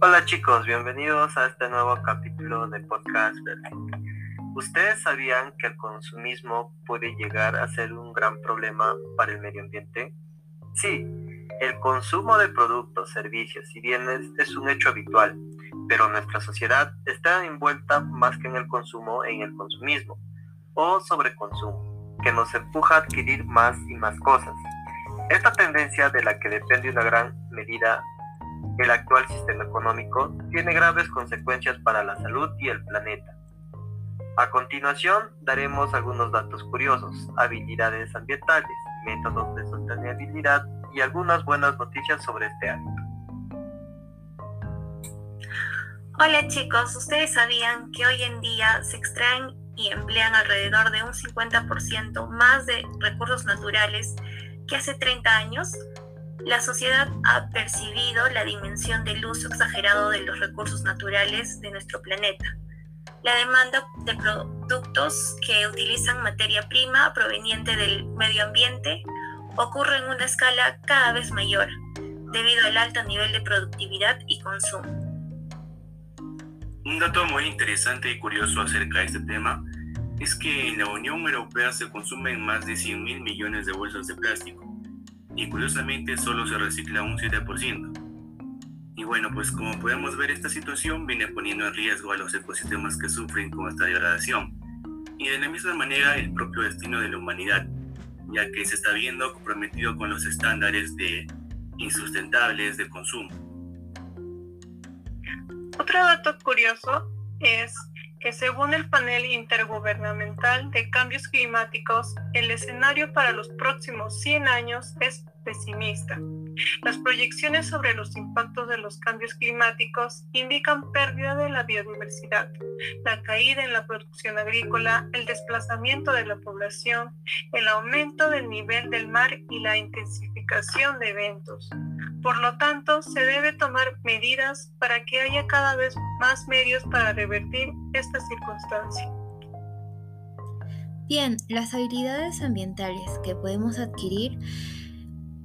Hola chicos, bienvenidos a este nuevo capítulo de Podcast Verde. ¿Ustedes sabían que el consumismo puede llegar a ser un gran problema para el medio ambiente? Sí, el consumo de productos, servicios y bienes es un hecho habitual, pero nuestra sociedad está envuelta más que en el consumo en el consumismo o sobreconsumo, que nos empuja a adquirir más y más cosas. Esta tendencia de la que depende una gran medida el actual sistema económico tiene graves consecuencias para la salud y el planeta. A continuación, daremos algunos datos curiosos, habilidades ambientales, métodos de sostenibilidad y algunas buenas noticias sobre este ámbito. Hola chicos, ¿ustedes sabían que hoy en día se extraen y emplean alrededor de un 50% más de recursos naturales que hace 30 años? La sociedad ha percibido la dimensión del uso exagerado de los recursos naturales de nuestro planeta. La demanda de productos que utilizan materia prima proveniente del medio ambiente ocurre en una escala cada vez mayor, debido al alto nivel de productividad y consumo. Un dato muy interesante y curioso acerca de este tema es que en la Unión Europea se consumen más de 100 mil millones de bolsas de plástico, y curiosamente solo se recicla un 7%. Y bueno, pues como podemos ver, esta situación viene poniendo en riesgo a los ecosistemas que sufren con esta degradación. Y de la misma manera el propio destino de la humanidad, ya que se está viendo comprometido con los estándares de insustentables de consumo. Otro dato curioso es que según el panel intergubernamental de cambios climáticos, el escenario para los próximos 100 años es pesimista. Las proyecciones sobre los impactos de los cambios climáticos indican pérdida de la biodiversidad, la caída en la producción agrícola, el desplazamiento de la población, el aumento del nivel del mar y la intensificación de eventos. Por lo tanto, se debe tomar medidas para que haya cada vez más medios para revertir esta circunstancia. Bien, las habilidades ambientales que podemos adquirir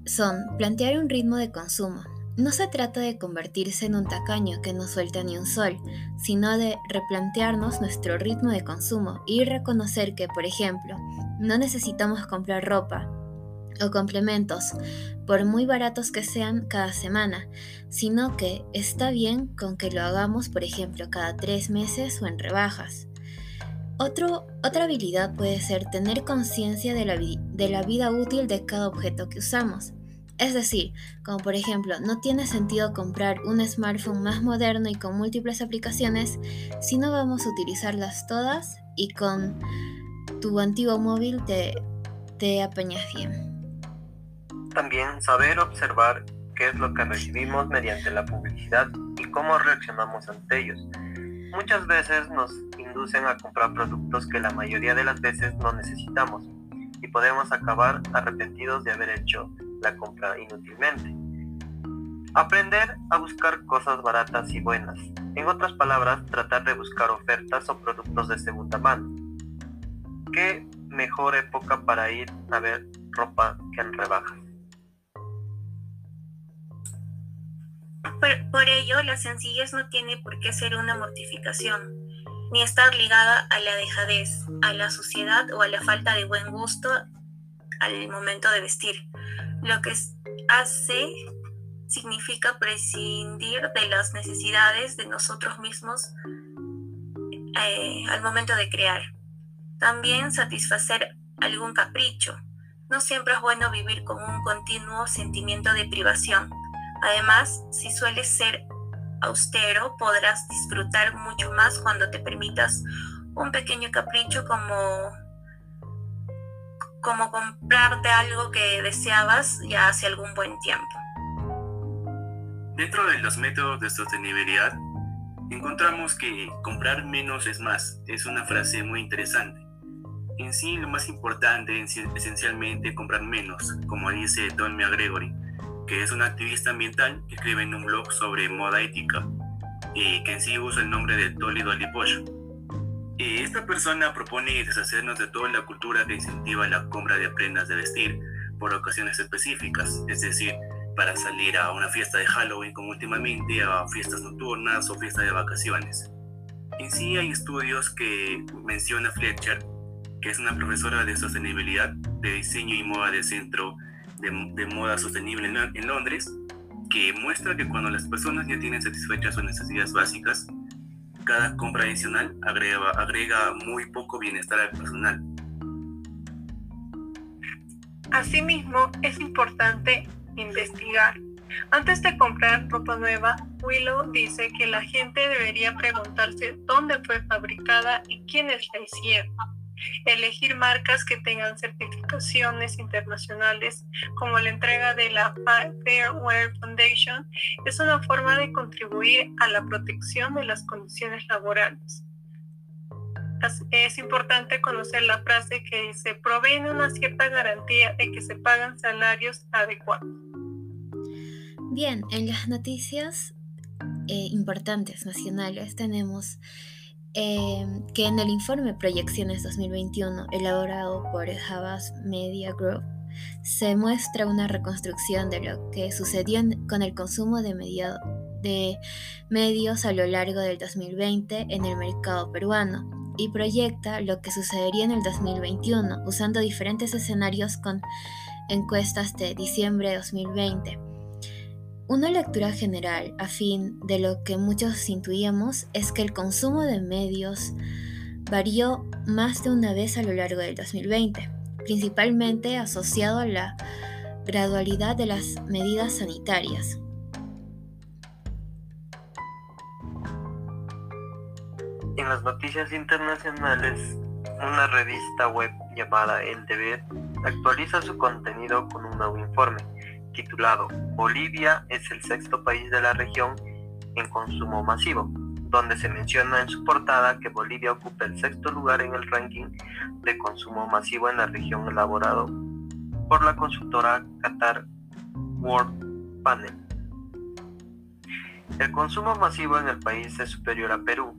son plantear un ritmo de consumo. No se trata de convertirse en un tacaño que no suelta ni un sol, sino de replantearnos nuestro ritmo de consumo y reconocer que, por ejemplo, no necesitamos comprar ropa o complementos, por muy baratos que sean cada semana, sino que está bien con que lo hagamos, por ejemplo, cada tres meses o en rebajas. otra habilidad puede ser tener conciencia de, de la vida útil de cada objeto que usamos. Es decir, como por ejemplo, no tiene sentido comprar un smartphone más moderno y con múltiples aplicaciones si no vamos a utilizarlas todas y con tu antiguo móvil te, te apañas bien. También saber observar qué es lo que recibimos mediante la publicidad y cómo reaccionamos ante ellos. Muchas veces nos inducen a comprar productos que la mayoría de las veces no necesitamos y podemos acabar arrepentidos de haber hecho la compra inútilmente. Aprender a buscar cosas baratas y buenas. En otras palabras, tratar de buscar ofertas o productos de segunda mano. ¿Qué mejor época para ir a ver ropa que en rebajas? Por, ello, la sencillez no tiene por qué ser una mortificación, ni estar ligada a la dejadez, a la suciedad o a la falta de buen gusto al momento de vestir. Lo que hace significa prescindir de las necesidades de nosotros mismos eh, al momento de crear. También satisfacer algún capricho. No siempre es bueno vivir con un continuo sentimiento de privación Además, si sueles ser austero, podrás disfrutar mucho más cuando te permitas un pequeño capricho como, como comprarte algo que deseabas ya hace algún buen tiempo. Dentro de los métodos de sostenibilidad, encontramos que comprar menos es más. Es una frase muy interesante. En sí, lo más importante es esencialmente comprar menos, como dice Don Gregory que es un activista ambiental que escribe en un blog sobre moda ética y que en sí usa el nombre de Dolly Dolly Pollo. Y esta persona propone deshacernos de toda la cultura que incentiva la compra de prendas de vestir por ocasiones específicas, es decir, para salir a una fiesta de Halloween como últimamente, a fiestas nocturnas o fiestas de vacaciones. En sí hay estudios que menciona Fletcher, que es una profesora de sostenibilidad, de diseño y moda del Centro de, Moda Sostenible en, Londres, que muestra que cuando las personas ya tienen satisfechas sus necesidades básicas, cada compra adicional agrega, agrega muy poco bienestar al personal. Asimismo, es importante investigar. Antes de comprar ropa nueva, Willow dice que la gente debería preguntarse dónde fue fabricada y quiénes la hicieron. Elegir marcas que tengan certificaciones internacionales como la entrega de la Fair Wear Foundation es una forma de contribuir a la protección de las condiciones laborales. Es importante conocer la frase que dice, proveen una cierta garantía de que se pagan salarios adecuados. Bien, en las noticias eh, importantes nacionales tenemos Em, que en el informe Proyecciones 2021 elaborado por Havas Media Group se muestra una reconstrucción de lo que sucedió con el consumo de, de medios a lo largo del 2020 en el mercado peruano y proyecta lo que sucedería en el 2021 usando diferentes escenarios con encuestas de diciembre de 2020 una lectura general, a fin de lo que muchos intuíamos, es que el consumo de medios varió más de una vez a lo largo del 2020, principalmente asociado a la gradualidad de las medidas sanitarias. En las noticias internacionales, una revista web llamada El Deber actualiza su contenido con un nuevo informe titulado Bolivia es el sexto país de la región en consumo masivo, donde se menciona en su portada que Bolivia ocupa el sexto lugar en el ranking de consumo masivo en la región elaborado por la consultora Qatar World Panel. El consumo masivo en el país es superior a Perú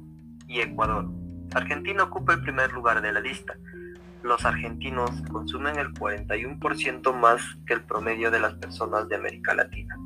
y Ecuador. Argentina ocupa el primer lugar de la lista, los argentinos consumen el 41% más que el promedio de las personas de América Latina.